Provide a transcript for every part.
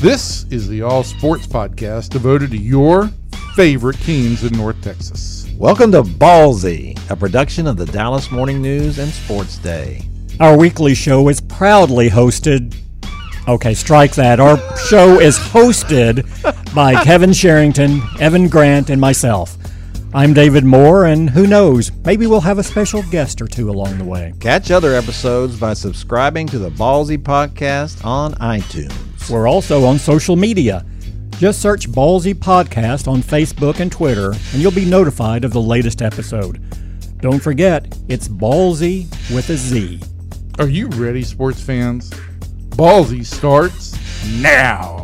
This is the All Sports Podcast devoted to your favorite teams in North Texas. Welcome to Ballzy, a production of the Dallas Morning News and Sports Day. Our weekly show is proudly hosted. Okay, strike that. Our show is hosted by Kevin Sherrington, Evan Grant, and myself. I'm David Moore, and who knows, maybe we'll have a special guest or two along the way. Catch other episodes by subscribing to the Ballzy Podcast on iTunes. We're also on social media. Just search Ballzy Podcast on Facebook and Twitter, and you'll be notified of the latest episode. Don't forget, it's Ballzy with a Z. Are you ready, sports fans? Ballzy starts now.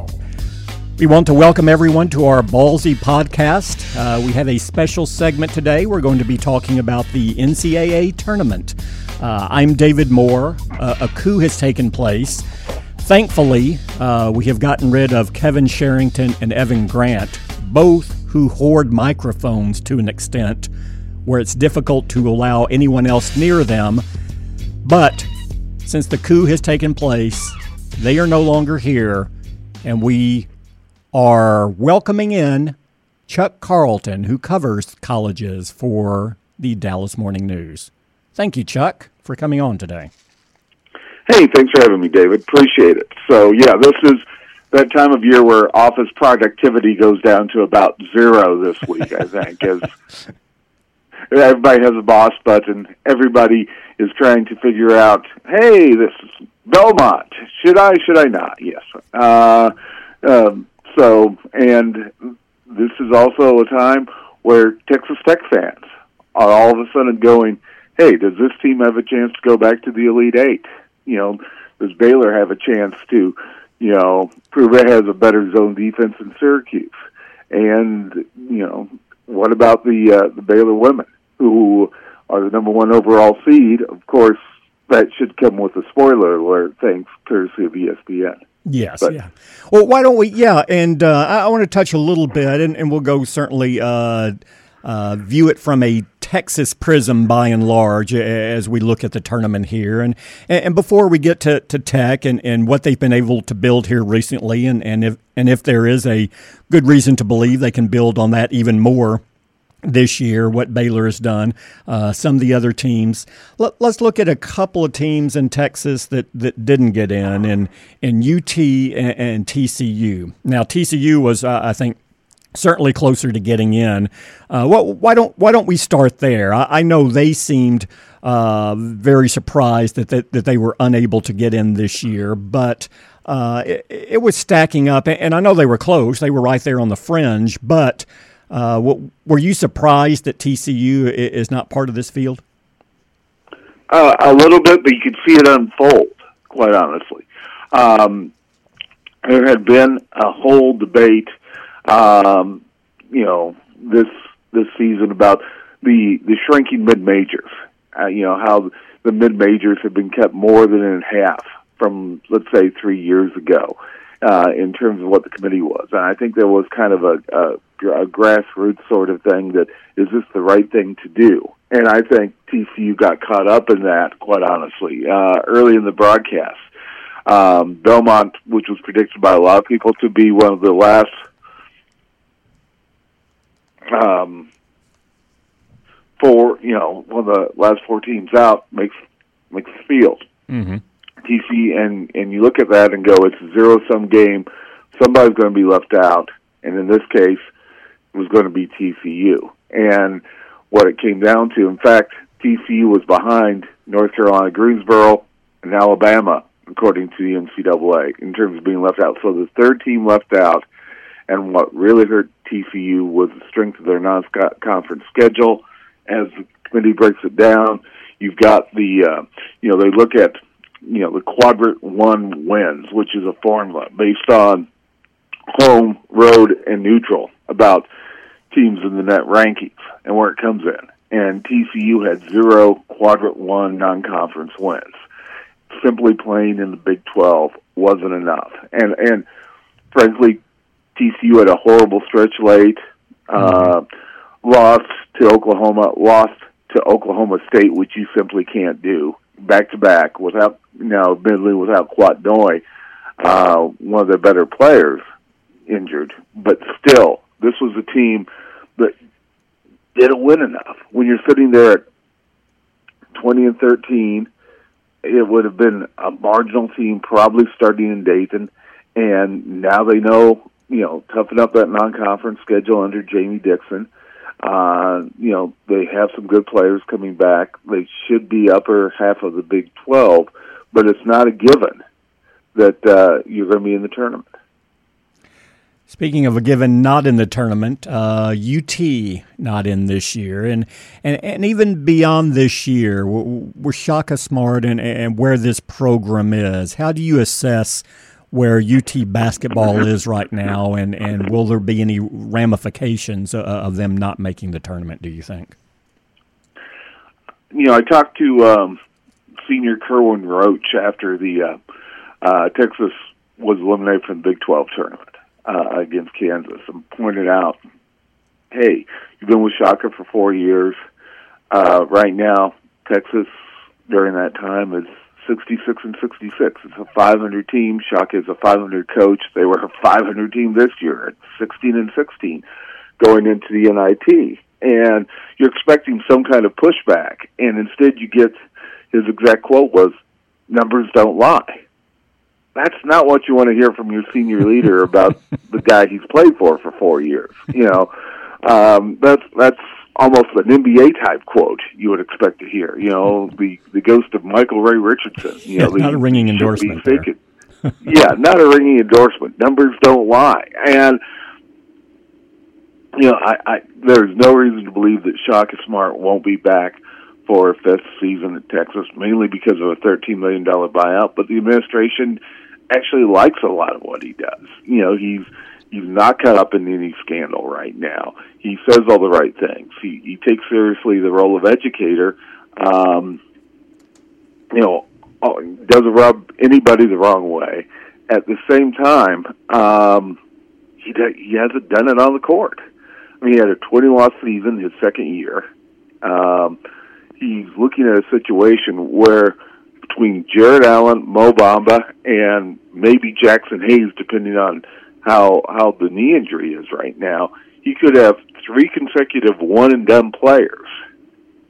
We want to welcome everyone to our Ballzy podcast. Uh, we have a special segment today. We're going to be talking about the NCAA tournament. Uh, I'm David Moore. Uh, a coup has taken place. Thankfully, uh, we have gotten rid of Kevin Sherrington and Evan Grant, both who hoard microphones to an extent where it's difficult to allow anyone else near them. But since the coup has taken place, they are no longer here, and we are welcoming in Chuck Carlton, who covers colleges for the Dallas Morning News. Thank you, Chuck, for coming on today. Hey, thanks for having me, David. Appreciate it. So, yeah, this is that time of year where office productivity goes down to about zero this week, I think, as everybody has a boss button. Everybody is trying to figure out, hey, this is Belmont. Should I, should I not? Yes. Uh, um, so, and this is also a time where Texas Tech fans are all of a sudden going, hey, does this team have a chance to go back to the Elite Eight? You know, does Baylor have a chance to, you know, prove it has a better zone defense than Syracuse? And, you know, what about the uh, the Baylor women who are the number one overall seed? Of course, that should come with a spoiler alert, thanks courtesy of ESPN. Yes, but, yeah. Well, why don't we? Yeah, and uh, I, I want to touch a little bit, and, and we'll go certainly uh, uh, view it from a Texas prism by and large as we look at the tournament here. And and before we get to, to Tech and, and what they've been able to build here recently, and, and if and if there is a good reason to believe they can build on that even more this year, what Baylor has done, uh, some of the other teams. Let, us look at a couple of teams in Texas that, that didn't get in, and, in UT and, and TCU. Now, TCU was, uh, I think, certainly closer to getting in. Uh, why don't Why don't we start there? I, I know they seemed uh, very surprised that, that that they were unable to get in this year, but. Uh, it, it, was stacking up, and I know they were close. They were right there on the fringe, but uh, were you surprised that TCU is not part of this field? Uh, a little bit, but you could see it unfold. Quite honestly, um, there had been a whole debate, um, you know, this this season about the the shrinking mid majors. Uh, you know how the mid majors have been kept more than in half from let's say three years ago uh, in terms of what the committee was. And I think there was kind of a, a, a grassroots sort of thing that is this the right thing to do? And I think TCU got caught up in that, quite honestly, uh, early in the broadcast. Um, Belmont, which was predicted by a lot of people to be one of the last um, four, you know, one of the last four teams out, makes makes field. Mm-hmm. TC, and and you look at that and go, it's a zero sum game. Somebody's going to be left out, and in this case, it was going to be TCU. And what it came down to, in fact, TCU was behind North Carolina, Greensboro, and Alabama, according to the NCAA, in terms of being left out. So the third team left out, and what really hurt TCU was the strength of their non-conference schedule. As the committee breaks it down, you've got the, uh, you know, they look at you know the quadrant one wins, which is a formula based on home, road, and neutral about teams in the net rankings and where it comes in. And TCU had zero quadrant one non-conference wins. Simply playing in the Big 12 wasn't enough. And and frankly, TCU had a horrible stretch late. Uh, lost to Oklahoma, lost to Oklahoma State, which you simply can't do back to back without you know, admittedly without Kouat Noi. uh, one of their better players injured. But still, this was a team that didn't win enough. When you're sitting there at 20 and 13, it would have been a marginal team, probably starting in Dayton. And now they know, you know, toughen up that non-conference schedule under Jamie Dixon. Uh, you know, they have some good players coming back. They should be upper half of the Big 12, but it's not a given that uh, you're going to be in the tournament. Speaking of a given not in the tournament, uh, UT not in this year, and, and, and even beyond this year, we're Shaka Smart and, and where this program is. How do you assess where UT basketball is right now, and, and will there be any ramifications uh, of them not making the tournament, do you think? You know, I talked to um, senior Kerwin Roach after the uh, uh, Texas was eliminated from the Big 12 tournament uh, against Kansas and pointed out, hey, you've been with Shaka for four years. Uh, right now, Texas during that time is 66 and 66. It's a 500 team. Shaka is a 500 coach. They were a 500 team this year at 16 and 16 going into the NIT. And you're expecting some kind of pushback, and instead you get his exact quote was, "Numbers don't lie." that's not what you want to hear from your senior leader about the guy he's played for for four years. You know, um, that's that's almost an NBA type quote you would expect to hear. You know, the the ghost of Michael Ray Richardson. You know, not a ringing endorsement. yeah, not a ringing endorsement. Numbers don't lie, and you know, I, I there's no reason to believe that Shock Shaka Smart won't be back for a fifth season at Texas, mainly because of a $13 million buyout. But the administration actually likes a lot of what he does. You know, he's he's not caught up in any scandal right now. He says all the right things. He he takes seriously the role of educator. Um, you know, oh, doesn't rub anybody the wrong way. At the same time, um, he he hasn't done it on the court. I mean, he had a 20 loss season his second year. Um, he's looking at a situation where between Jarrett Allen, Mo Bamba, and maybe Jaxson Hayes, depending on how how the knee injury is right now, he could have three consecutive one and done players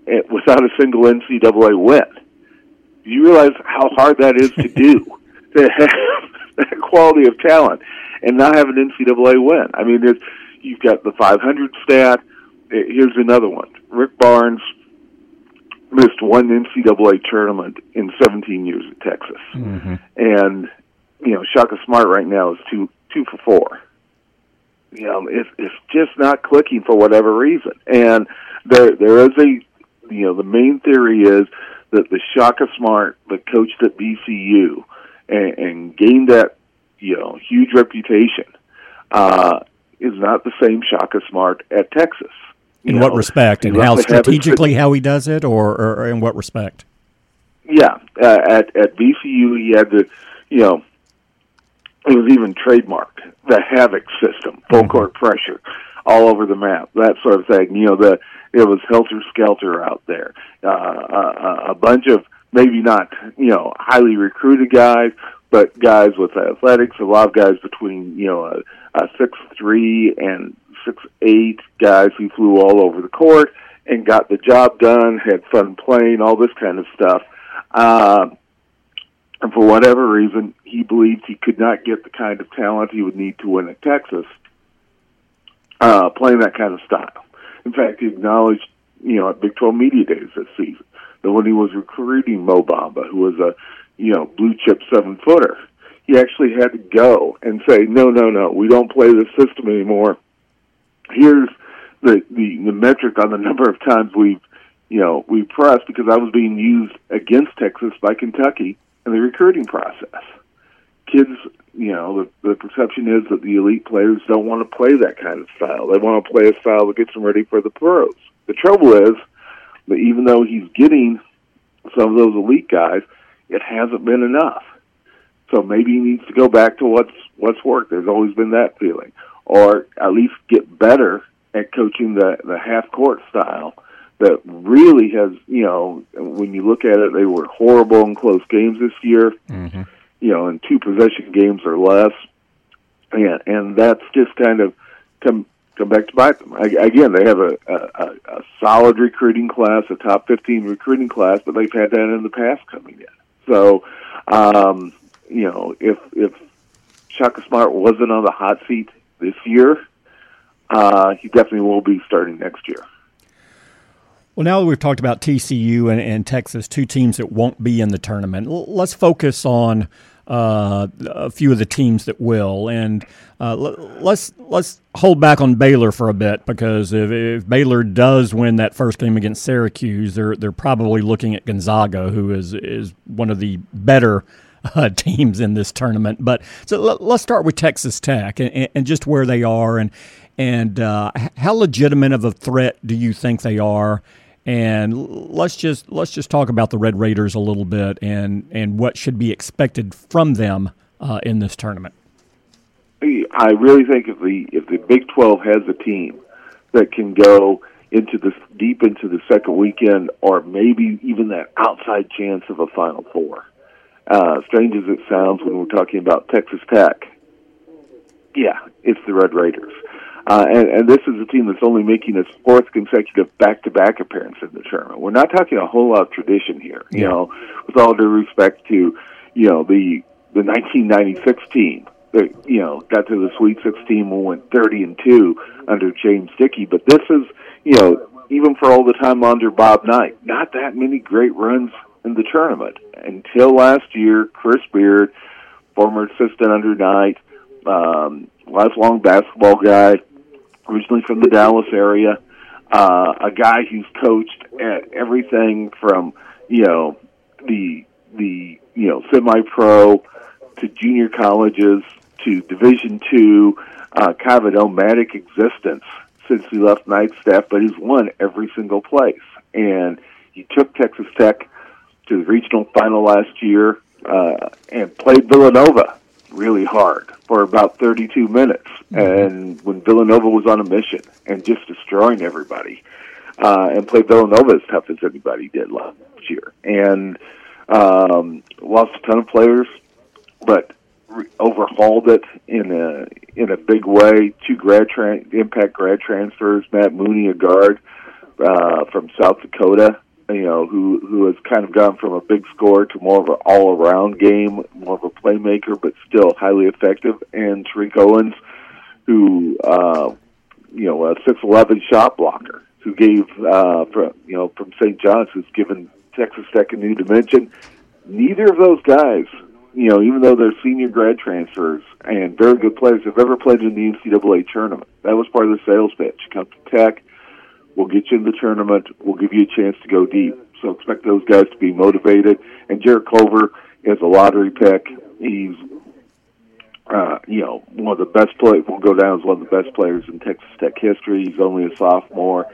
eh, without a single NCAA win. Do you realize how hard that is to do? to have that quality of talent and not have an NCAA win. I mean, it's, you've got the 500 stat. Eh, here's another one: Rick Barnes missed one NCAA tournament in 17 years at Texas, mm-hmm. and you know Shaka Smart right now is two two for four. You know, it's it's just not clicking for whatever reason, and there there is a you know the main theory is that the Shaka Smart that coached at VCU and, and gained that you know huge reputation uh, is not the same Shaka Smart at Texas. In what respect, and how strategically how he does it, or, or in what respect? Yeah, uh, at at VCU he had the, you know, it was even trademarked the havoc system, full mm-hmm. court pressure, all over the map, that sort of thing. You know, the it was helter skelter out there. Uh, a, a bunch of maybe not you know highly recruited guys, but guys with athletics. A lot of guys between you know a, a six three and six eight guys who flew all over the court and got the job done, had fun playing, all this kind of stuff. Uh, and for whatever reason, he believed he could not get the kind of talent he would need to win at Texas uh, playing that kind of style. In fact, he acknowledged, you know, at Big 12 Media Days this season that when he was recruiting Mo Bamba, who was a, you know, blue chip seven footer, he actually had to go and say, no, no, no, we don't play this system anymore here's the, the the metric on the number of times we've you know we pressed because I was being used against Texas by Kentucky in the recruiting process. Kids, you know, the, the perception is that the elite players don't want to play that kind of style. They want to play a style that gets them ready for the pros. The trouble is that even though he's getting some of those elite guys, it hasn't been enough. So maybe he needs to go back to what's what's worked. There's always been that feeling or at least get better at coaching the the half court style that really has you know when you look at it they were horrible in close games this year mm-hmm. you know, in two possession games or less, and and that's just kind of come come back to bite them. I, again, they have a, a a solid recruiting class, a top fifteen recruiting class, but they've had that in the past coming in. So, um, you know, if if Shaka Smart wasn't on the hot seat this year, uh, he definitely will be starting next year. Well, now that we've talked about TCU and, and Texas, two teams that won't be in the tournament, let's focus on uh, a few of the teams that will, and uh, let's let's hold back on Baylor for a bit because if, if, Baylor does win that first game against Syracuse, they're they're probably looking at Gonzaga, who is is one of the better uh, teams in this tournament. But so let, us start with Texas Tech and, and, just where they are, and and uh, how legitimate of a threat do you think they are? and let's just let's just talk about the Red Raiders a little bit and and what should be expected from them uh, in this tournament. I really think if the if the Big Twelve has a team that can go into this deep into the second weekend, or maybe even that outside chance of a Final Four. Uh, strange as it sounds when we're talking about Texas Tech, yeah, it's the Red Raiders. Uh, and, and this is a team that's only making its fourth consecutive back-to-back appearance in the tournament. We're not talking a whole lot of tradition here. You yeah. know, with all due respect to, you know, the the 1996 team that you know got to the Sweet 16 and went 30 and two under James Dickey. But this is, you know, even for all the time under Bob Knight, not that many great runs in the tournament until last year. Chris Beard, former assistant under Knight, um, lifelong basketball guy originally from the Dallas area, uh, a guy who's coached at everything from you know the the you know semi-pro to junior colleges to Division two, uh, kind of a nomadic existence since he left Knight staff, but he's won every single place. And he took Texas Tech to the regional final last year uh, and played Villanova really hard for about 32 minutes. Mm-hmm. And when Villanova was on a mission and just destroying everybody, uh, and played Villanova as tough as anybody did last year, and um, lost a ton of players, but re- overhauled it in a in a big way. Two grad tra- impact grad transfers. Matt Mooney, a guard uh, from South Dakota, you know, who who has kind of gone from a big scorer to more of an all around game, more of a playmaker, but still highly effective. And Tariq Owens, who uh, you know, a six eleven shot blocker, who gave uh, from you know from St. John's, who's given Texas Tech a new dimension. Neither of those guys, you know, even though they're senior grad transfers and very good players, have ever played in the NCAA tournament. That was part of the sales pitch. Come to Tech We'll get you in the tournament. We'll give you a chance to go deep. So expect those guys to be motivated. And Jarrett Culver is a lottery pick. He's, uh, you know, one of the best players. Will go down as one of the best players in Texas Tech history. He's only a sophomore.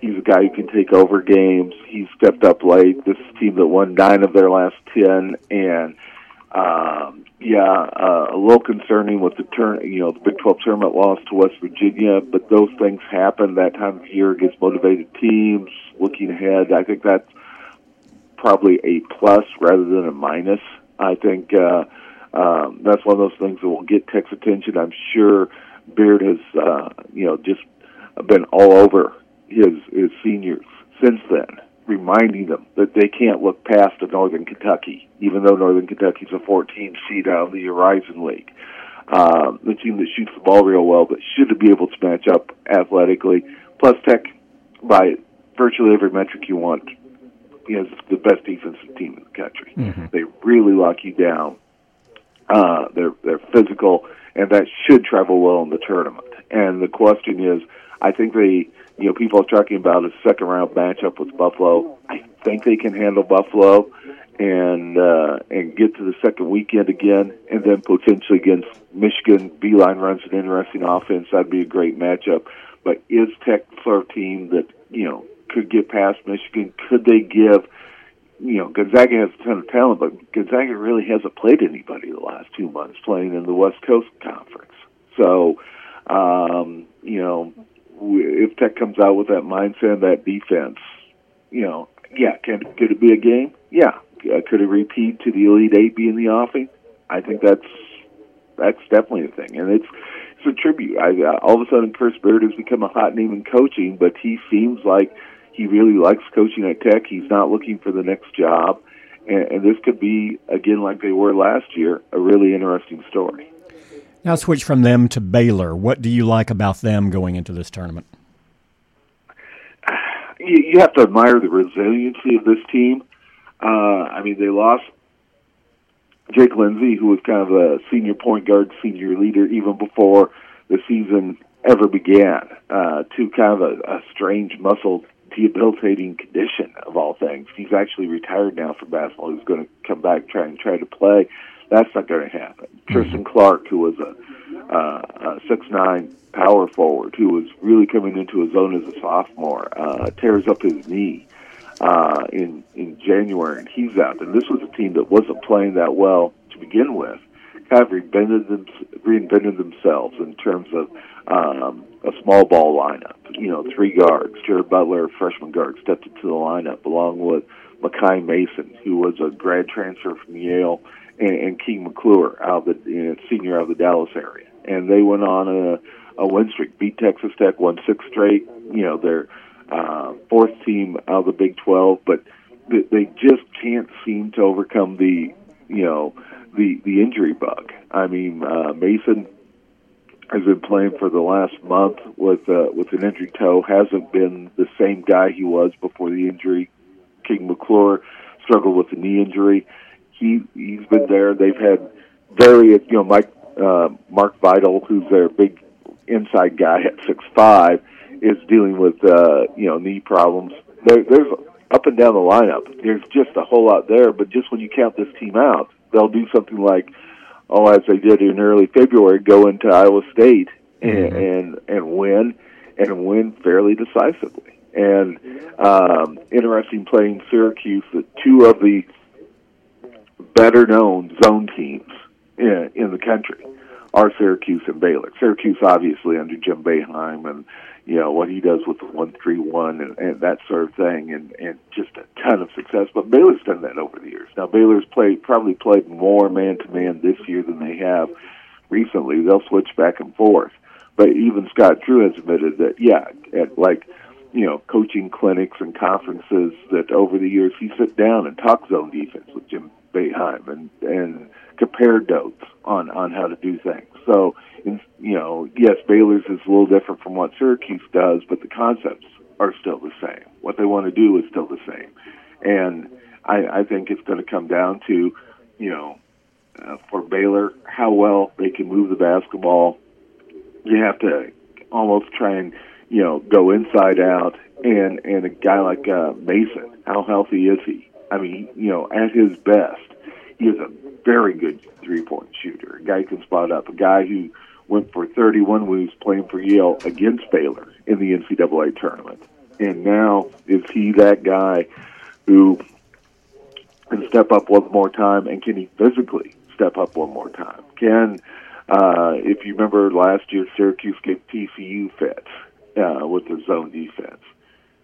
He's a guy who can take over games. He's stepped up late. This is a team that won nine of their last ten, and um, yeah, uh, a little concerning with the turn, you know, the Big 12 tournament loss to West Virginia, but those things happen that time of year against motivated teams. Looking ahead, I think that's probably a plus rather than a minus. I think uh, um, that's one of those things that will get Tech's attention. I'm sure Beard has, uh, you know, just been all over his his seniors since then reminding them that they can't look past a Northern Kentucky, even though Northern Kentucky's a 14 seed out of the Horizon League. Um, the team that shoots the ball real well, but should be able to match up athletically. Plus, Tech, by virtually every metric you want, is the best defensive team in the country. Mm-hmm. They really lock you down. Uh, they're they're physical, and that should travel well in the tournament. And the question is, I think they you know, people are talking about a second round matchup with Buffalo. I think they can handle Buffalo and uh, and get to the second weekend again, and then potentially against Michigan. Beilein runs an interesting offense. That'd be a great matchup. But is Tech sort of team that you know could get past Michigan? Could they give? You know, Gonzaga has a ton of talent, but Gonzaga really hasn't played anybody the last two months playing in the West Coast Conference. So, um, you know, if Tech comes out with that mindset, that defense, you know, yeah, can could it be a game? Yeah, uh, could it repeat to the Elite Eight be in the offing? I think that's that's definitely a thing, and it's it's a tribute. I, uh, all of a sudden, Chris Beard has become a hot name in coaching, but he seems like he really likes coaching at Tech. He's not looking for the next job, and, and this could be again like they were last year, a really interesting story. Now switch from them to Baylor. What do you like about them going into this tournament? You, you have to admire the resiliency of this team. Uh, I mean, they lost Jake Lindsey, who was kind of a senior point guard, senior leader, even before the season ever began, uh, to kind of a, a strange muscle debilitating condition of all things. He's actually retired now from basketball. He's going to come back try and try to play. That's not going to happen. Mm-hmm. Tristan Clark, who was a, uh, a six nine power forward, who was really coming into his own as a sophomore, uh, tears up his knee uh, in in January, and he's out. And this was a team that wasn't playing that well to begin with. Kind of reinvented, them, reinvented themselves in terms of um, a small ball lineup. You know, three guards. Jared Butler, freshman guard, stepped into the lineup along with Makai Mason, who was a grad transfer from Yale, and, and King McClure, out of the you know, senior out of the Dallas area. And they went on a, a win streak, beat Texas Tech, won six straight. You know, they're uh, fourth team out of the Big 12, but they just can't seem to overcome the, you know, the the injury bug. I mean, uh, Mason has been playing for the last month with uh, with an injured toe. Hasn't been the same guy he was before the injury. King McClure struggled with a knee injury. He he's been there. They've had various, you know Mike uh, Mark Vital, who's their big inside guy at six five is dealing with uh, you know knee problems. There, there's up and down the lineup. There's just a whole lot there. But just when you count this team out, they'll do something like, oh, as they did in early February, go into Iowa State and mm-hmm. and, and win and win fairly decisively. And um, interesting playing Syracuse, the two of the better known zone teams in, in the country are Syracuse and Baylor. Syracuse, obviously, under Jim Boeheim and you know what he does with the one three one and, that sort of thing, and and just a ton of success. But Baylor's done that over the years. Now Baylor's played probably played more man to man this year than they have recently. They'll switch back and forth. But even Scott Drew has admitted that yeah, at like you know coaching clinics and conferences that over the years he sit down and talk zone defense with Jim Boeheim and and compare notes on on how to do things. So you know, yes, Baylor's is a little different from what Syracuse does, but the concepts are still the same. What they want to do is still the same, and I, I think it's going to come down to, you know, uh, for Baylor how well they can move the basketball. You have to almost try and you know go inside out, and and a guy like uh, Mason, how healthy is he? I mean, you know, at his best, he is a very good three point shooter. A guy can spot up. A guy who went for 31 when he was playing for Yale against Baylor in the NCAA tournament. And now is he that guy who can step up one more time and can he physically step up one more time? Can uh, if you remember last year, Syracuse gave TCU fits uh, with the zone defense.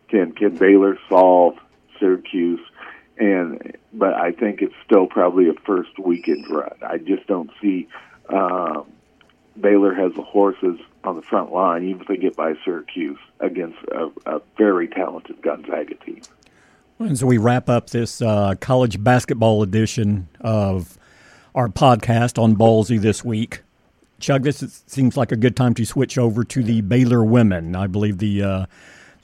Can can Baylor solve Syracuse? And but I think it's still probably a first weekend run. I just don't see um, Baylor has the horses on the front line, even if they get by Syracuse against a, a very talented Gonzaga team. And so we wrap up this uh, college basketball edition of our podcast on Ballzy this week. Chuck, this seems like a good time to switch over to the Baylor women. I believe the uh,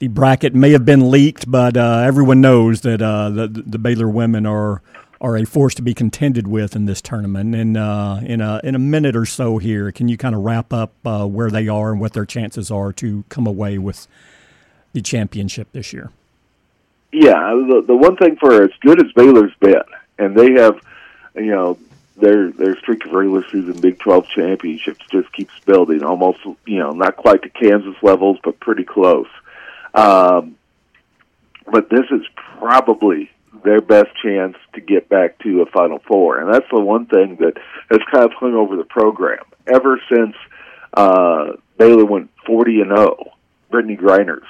the bracket may have been leaked, but uh, everyone knows that uh, the, the Baylor women are are a force to be contended with in this tournament. And uh, in a in a minute or so here, can you kind of wrap up uh, where they are and what their chances are to come away with the championship this year? Yeah, the the one thing for as good as Baylor's been, and they have, you know, their their streak of regular season Big Twelve championships just keeps building. Almost, you know, not quite to Kansas levels, but pretty close. Um, but this is probably their best chance to get back to a Final Four, and that's the one thing that has kind of hung over the program ever since uh, Baylor went forty and zero. Brittany Brittney Griner's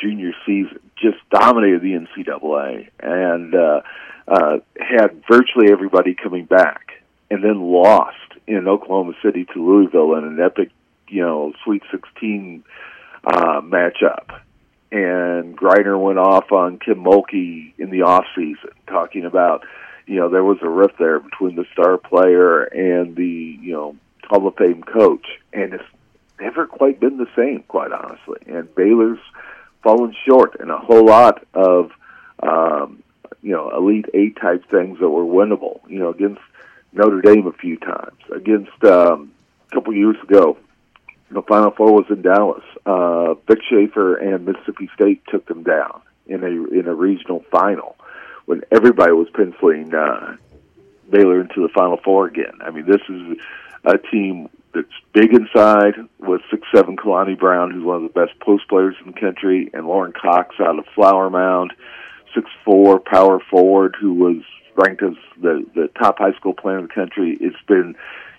junior season just dominated the NCAA and uh, uh, had virtually everybody coming back and then lost in Oklahoma City to Louisville in an epic, you know, Sweet 16 uh, matchup. And Griner went off on Kim Mulkey in the off season, talking about, you know, there was a rift there between the star player and the, you know, Hall of Fame coach, and it's never quite been the same, quite honestly. And Baylor's fallen short in a whole lot of, um, you know, elite eight type things that were winnable. You know, against Notre Dame a few times, against um, a couple years ago, the Final Four was in Dallas. Uh, Vic Schaefer and Mississippi State took them down in a in a regional final when everybody was penciling uh, Baylor into the Final Four again. I mean, this is a team that's big inside with six seven Kalani Brown, who's one of the best post players in the country, and Lauren Cox out of Flower Mound, six four power forward who was ranked as the the top high school player in the country. It's been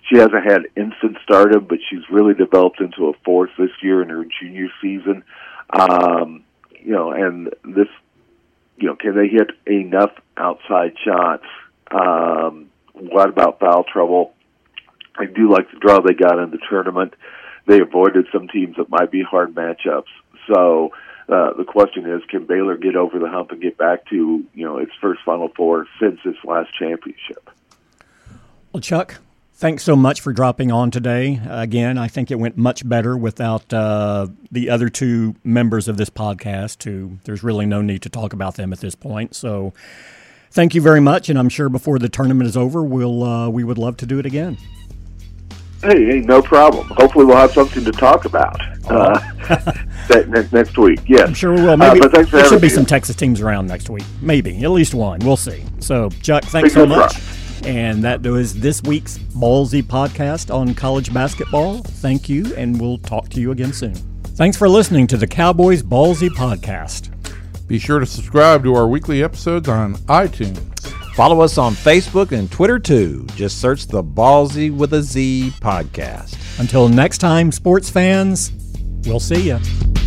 she hasn't had instant stardom, but she's really developed into a force this year in her junior season. Um, you know, and this, you know, can they hit enough outside shots? Um, what about foul trouble? I do like the draw they got in the tournament. They avoided some teams that might be hard matchups. So uh, the question is, can Baylor get over the hump and get back to you know its first Final Four since its last championship? Well, Chuck, thanks so much for dropping on today. Again, I think it went much better without uh, the other two members of this podcast. Who there's really no need to talk about them at this point. So. Thank you very much, and I'm sure before the tournament is over, we'll uh, we would love to do it again. Hey, hey, no problem. Hopefully, we'll have something to talk about uh, next, next week. Yes, I'm sure we will. Maybe uh, there should be some Texas teams around next week. Maybe at least one. We'll see. So, Chuck, thanks so much. And that was this week's Ballzy podcast on college basketball. Thank you, and we'll talk to you again soon. Thanks for listening to the Cowboys Ballzy podcast. Be sure to subscribe to our weekly episodes on iTunes. Follow us on Facebook and Twitter too. Just search the Ballzy with a Z podcast. Until next time, sports fans, we'll see you.